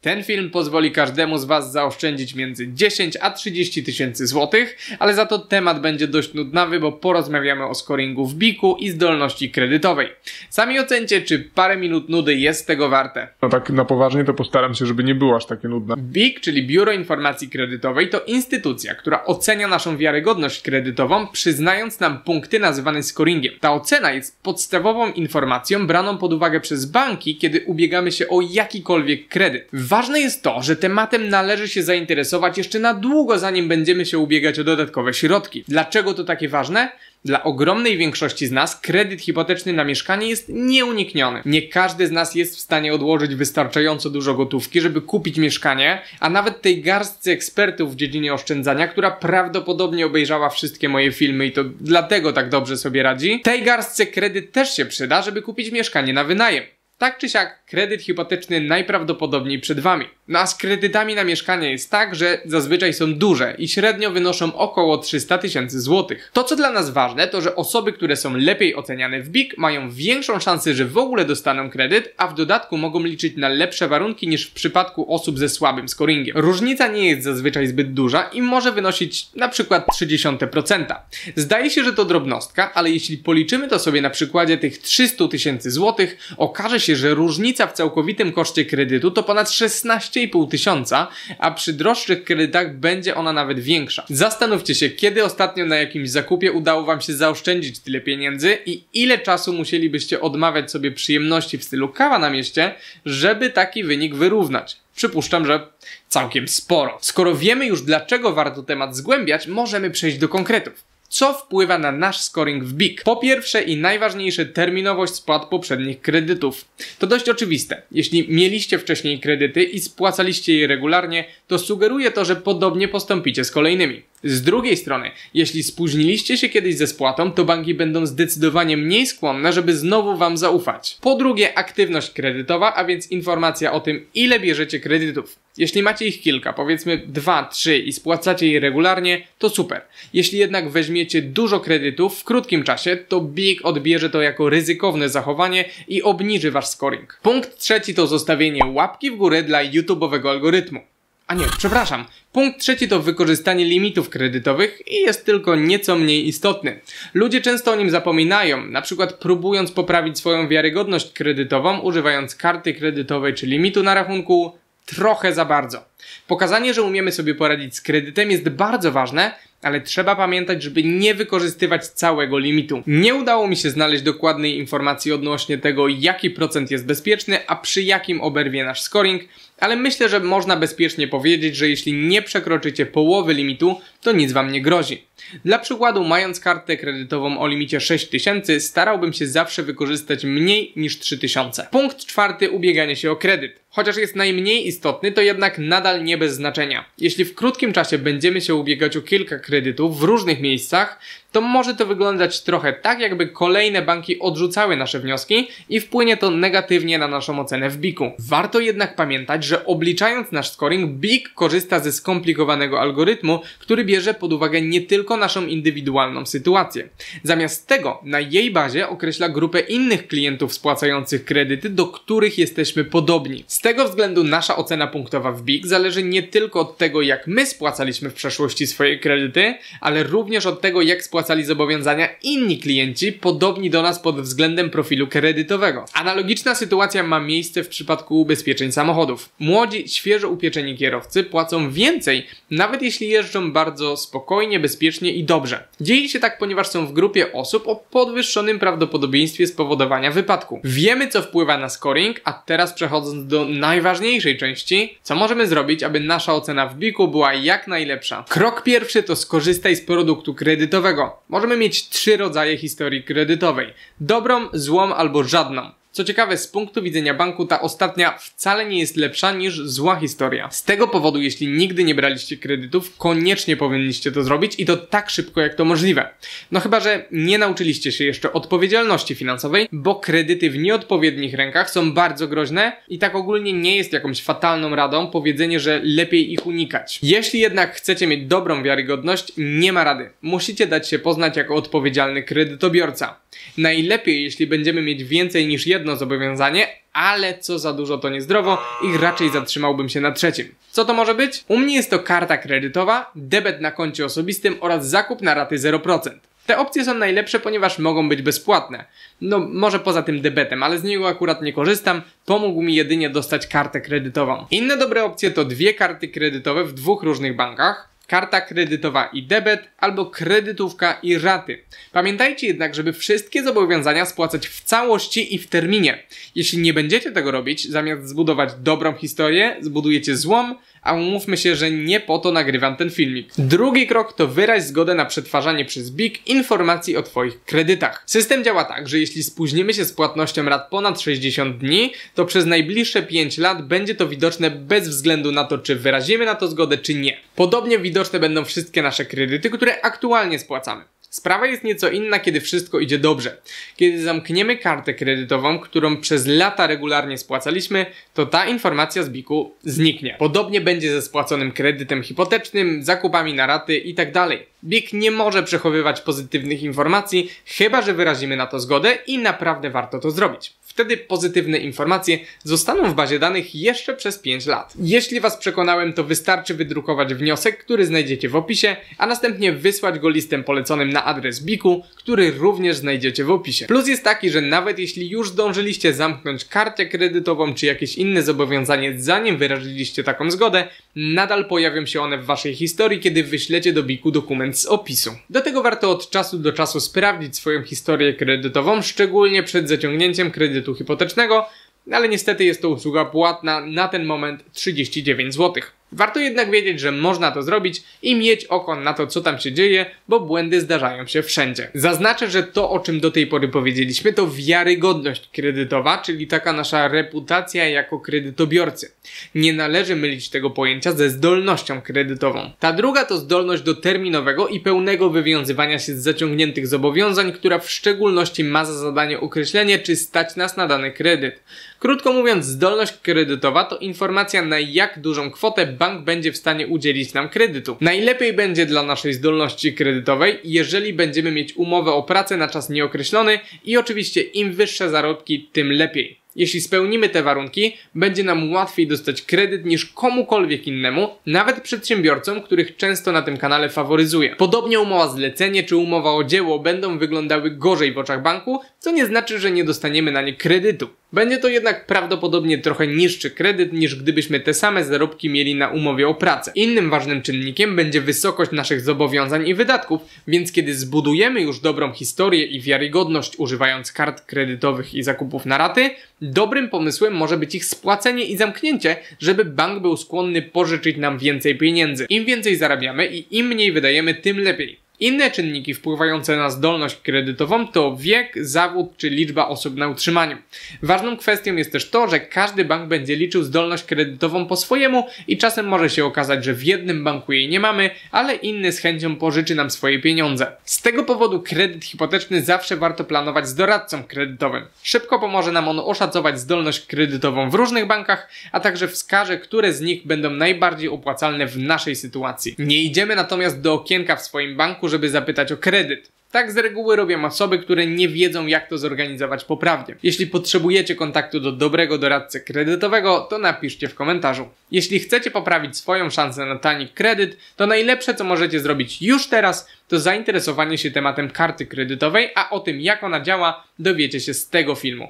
Ten film pozwoli każdemu z Was zaoszczędzić między 10 a 30 tysięcy złotych, ale za to temat będzie dość nudnawy, bo porozmawiamy o scoringu w biku i zdolności kredytowej. Sami ocencie, czy parę minut nudy jest tego warte. No tak na poważnie to postaram się, żeby nie było aż takie nudne. BIK, czyli Biuro Informacji Kredytowej, to instytucja, która ocenia naszą wiarygodność kredytową, przyznając nam punkty nazywane scoringiem. Ta ocena jest podstawową informacją braną pod uwagę przez banki, kiedy ubiegamy się o jakikolwiek kredyt. Ważne jest to, że tematem należy się zainteresować jeszcze na długo, zanim będziemy się ubiegać o dodatkowe środki. Dlaczego to takie ważne? Dla ogromnej większości z nas kredyt hipoteczny na mieszkanie jest nieunikniony. Nie każdy z nas jest w stanie odłożyć wystarczająco dużo gotówki, żeby kupić mieszkanie, a nawet tej garstce ekspertów w dziedzinie oszczędzania, która prawdopodobnie obejrzała wszystkie moje filmy i to dlatego tak dobrze sobie radzi, tej garstce kredyt też się przyda, żeby kupić mieszkanie na wynajem. Tak czy siak, kredyt hipoteczny najprawdopodobniej przed Wami. No a z kredytami na mieszkanie jest tak, że zazwyczaj są duże i średnio wynoszą około 300 tysięcy złotych. To co dla nas ważne, to że osoby, które są lepiej oceniane w BIK mają większą szansę, że w ogóle dostaną kredyt, a w dodatku mogą liczyć na lepsze warunki niż w przypadku osób ze słabym scoringiem. Różnica nie jest zazwyczaj zbyt duża i może wynosić na przykład 0,3%. Zdaje się, że to drobnostka, ale jeśli policzymy to sobie na przykładzie tych 300 tysięcy złotych, okaże się się, że różnica w całkowitym koszcie kredytu to ponad 16,5 tysiąca, a przy droższych kredytach będzie ona nawet większa. Zastanówcie się, kiedy ostatnio na jakimś zakupie udało Wam się zaoszczędzić tyle pieniędzy i ile czasu musielibyście odmawiać sobie przyjemności w stylu kawa na mieście, żeby taki wynik wyrównać. Przypuszczam, że całkiem sporo. Skoro wiemy już dlaczego warto temat zgłębiać, możemy przejść do konkretów. Co wpływa na nasz scoring w BIK? Po pierwsze i najważniejsze terminowość spłat poprzednich kredytów. To dość oczywiste. Jeśli mieliście wcześniej kredyty i spłacaliście je regularnie, to sugeruje to, że podobnie postąpicie z kolejnymi. Z drugiej strony, jeśli spóźniliście się kiedyś ze spłatą, to banki będą zdecydowanie mniej skłonne, żeby znowu Wam zaufać. Po drugie, aktywność kredytowa, a więc informacja o tym, ile bierzecie kredytów. Jeśli macie ich kilka, powiedzmy 2, 3 i spłacacie je regularnie, to super. Jeśli jednak weźmiecie dużo kredytów w krótkim czasie, to BIG odbierze to jako ryzykowne zachowanie i obniży Wasz scoring. Punkt trzeci to zostawienie łapki w górę dla YouTube'owego algorytmu. A nie, przepraszam. Punkt trzeci to wykorzystanie limitów kredytowych i jest tylko nieco mniej istotny. Ludzie często o nim zapominają, na przykład próbując poprawić swoją wiarygodność kredytową, używając karty kredytowej czy limitu na rachunku trochę za bardzo. Pokazanie, że umiemy sobie poradzić z kredytem jest bardzo ważne, ale trzeba pamiętać, żeby nie wykorzystywać całego limitu. Nie udało mi się znaleźć dokładnej informacji odnośnie tego, jaki procent jest bezpieczny, a przy jakim oberwie nasz scoring, ale myślę, że można bezpiecznie powiedzieć, że jeśli nie przekroczycie połowy limitu, to nic wam nie grozi. Dla przykładu, mając kartę kredytową o limicie 6000, starałbym się zawsze wykorzystać mniej niż 3000. Punkt czwarty, ubieganie się o kredyt. Chociaż jest najmniej istotny, to jednak nadal nie bez znaczenia. Jeśli w krótkim czasie będziemy się ubiegać o kilka kredytów w różnych miejscach, to może to wyglądać trochę tak, jakby kolejne banki odrzucały nasze wnioski i wpłynie to negatywnie na naszą ocenę w BIK-u. Warto jednak pamiętać, że obliczając nasz scoring, BIK korzysta ze skomplikowanego algorytmu, który bierze pod uwagę nie tylko naszą indywidualną sytuację. Zamiast tego, na jej bazie określa grupę innych klientów spłacających kredyty, do których jesteśmy podobni. Z tego względu nasza ocena punktowa w BIK zależy nie tylko od tego, jak my spłacaliśmy w przeszłości swoje kredyty, ale również od tego, jak spłacaliśmy spłacali zobowiązania inni klienci podobni do nas pod względem profilu kredytowego. Analogiczna sytuacja ma miejsce w przypadku ubezpieczeń samochodów. Młodzi, świeżo upieczeni kierowcy płacą więcej, nawet jeśli jeżdżą bardzo spokojnie, bezpiecznie i dobrze. Dzieje się tak, ponieważ są w grupie osób o podwyższonym prawdopodobieństwie spowodowania wypadku. Wiemy, co wpływa na scoring, a teraz przechodząc do najważniejszej części, co możemy zrobić, aby nasza ocena w biku była jak najlepsza. Krok pierwszy to skorzystaj z produktu kredytowego. Możemy mieć trzy rodzaje historii kredytowej: dobrą, złą albo żadną. Co ciekawe, z punktu widzenia banku ta ostatnia wcale nie jest lepsza niż zła historia. Z tego powodu, jeśli nigdy nie braliście kredytów, koniecznie powinniście to zrobić i to tak szybko jak to możliwe. No chyba, że nie nauczyliście się jeszcze odpowiedzialności finansowej, bo kredyty w nieodpowiednich rękach są bardzo groźne i tak ogólnie nie jest jakąś fatalną radą powiedzenie, że lepiej ich unikać. Jeśli jednak chcecie mieć dobrą wiarygodność, nie ma rady. Musicie dać się poznać jako odpowiedzialny kredytobiorca. Najlepiej, jeśli będziemy mieć więcej niż jedno zobowiązanie, ale co za dużo to niezdrowo i raczej zatrzymałbym się na trzecim. Co to może być? U mnie jest to karta kredytowa, debet na koncie osobistym oraz zakup na raty 0%. Te opcje są najlepsze, ponieważ mogą być bezpłatne. No, może poza tym debetem, ale z niego akurat nie korzystam. Pomógł mi jedynie dostać kartę kredytową. Inne dobre opcje to dwie karty kredytowe w dwóch różnych bankach karta kredytowa i debet, albo kredytówka i raty. Pamiętajcie jednak, żeby wszystkie zobowiązania spłacać w całości i w terminie. Jeśli nie będziecie tego robić, zamiast zbudować dobrą historię, zbudujecie złom, a umówmy się, że nie po to nagrywam ten filmik. Drugi krok to wyraź zgodę na przetwarzanie przez BIG informacji o Twoich kredytach. System działa tak, że jeśli spóźnimy się z płatnością rat ponad 60 dni, to przez najbliższe 5 lat będzie to widoczne bez względu na to, czy wyrazimy na to zgodę, czy nie. Podobnie widoczne będą wszystkie nasze kredyty, które aktualnie spłacamy. Sprawa jest nieco inna, kiedy wszystko idzie dobrze. Kiedy zamkniemy kartę kredytową, którą przez lata regularnie spłacaliśmy, to ta informacja z biku zniknie. Podobnie będzie ze spłaconym kredytem hipotecznym, zakupami na raty itd. Tak BIK nie może przechowywać pozytywnych informacji, chyba że wyrazimy na to zgodę i naprawdę warto to zrobić. Wtedy pozytywne informacje zostaną w bazie danych jeszcze przez 5 lat. Jeśli Was przekonałem, to wystarczy wydrukować wniosek, który znajdziecie w opisie, a następnie wysłać go listem poleconym na adres BIK-u, który również znajdziecie w opisie. Plus jest taki, że nawet jeśli już zdążyliście zamknąć kartę kredytową czy jakieś inne zobowiązanie, zanim wyraziliście taką zgodę, nadal pojawią się one w Waszej historii, kiedy wyślecie do BIK-u dokument z opisu. Do tego warto od czasu do czasu sprawdzić swoją historię kredytową, szczególnie przed zaciągnięciem kredytu kredytu hipotecznego, ale niestety jest to usługa płatna na ten moment 39 zł. Warto jednak wiedzieć, że można to zrobić i mieć oko na to, co tam się dzieje, bo błędy zdarzają się wszędzie. Zaznaczę, że to, o czym do tej pory powiedzieliśmy, to wiarygodność kredytowa, czyli taka nasza reputacja jako kredytobiorcy. Nie należy mylić tego pojęcia ze zdolnością kredytową. Ta druga to zdolność do terminowego i pełnego wywiązywania się z zaciągniętych zobowiązań, która w szczególności ma za zadanie określenie, czy stać nas na dany kredyt. Krótko mówiąc, zdolność kredytowa to informacja na jak dużą kwotę bank będzie w stanie udzielić nam kredytu. Najlepiej będzie dla naszej zdolności kredytowej, jeżeli będziemy mieć umowę o pracę na czas nieokreślony i oczywiście im wyższe zarobki, tym lepiej. Jeśli spełnimy te warunki, będzie nam łatwiej dostać kredyt niż komukolwiek innemu, nawet przedsiębiorcom, których często na tym kanale faworyzuję. Podobnie umowa zlecenie czy umowa o dzieło będą wyglądały gorzej w oczach banku, co nie znaczy, że nie dostaniemy na nie kredytu. Będzie to jednak prawdopodobnie trochę niższy kredyt niż gdybyśmy te same zarobki mieli na umowie o pracę. Innym ważnym czynnikiem będzie wysokość naszych zobowiązań i wydatków, więc kiedy zbudujemy już dobrą historię i wiarygodność używając kart kredytowych i zakupów na raty, dobrym pomysłem może być ich spłacenie i zamknięcie, żeby bank był skłonny pożyczyć nam więcej pieniędzy. Im więcej zarabiamy i im mniej wydajemy, tym lepiej. Inne czynniki wpływające na zdolność kredytową to wiek, zawód czy liczba osób na utrzymaniu. Ważną kwestią jest też to, że każdy bank będzie liczył zdolność kredytową po swojemu i czasem może się okazać, że w jednym banku jej nie mamy, ale inny z chęcią pożyczy nam swoje pieniądze. Z tego powodu kredyt hipoteczny zawsze warto planować z doradcą kredytowym. Szybko pomoże nam on oszacować zdolność kredytową w różnych bankach, a także wskaże, które z nich będą najbardziej opłacalne w naszej sytuacji. Nie idziemy natomiast do okienka w swoim żeby zapytać o kredyt. Tak z reguły robią osoby, które nie wiedzą jak to zorganizować poprawnie. Jeśli potrzebujecie kontaktu do dobrego doradcy kredytowego, to napiszcie w komentarzu. Jeśli chcecie poprawić swoją szansę na tani kredyt, to najlepsze co możecie zrobić już teraz, to zainteresowanie się tematem karty kredytowej, a o tym jak ona działa dowiecie się z tego filmu.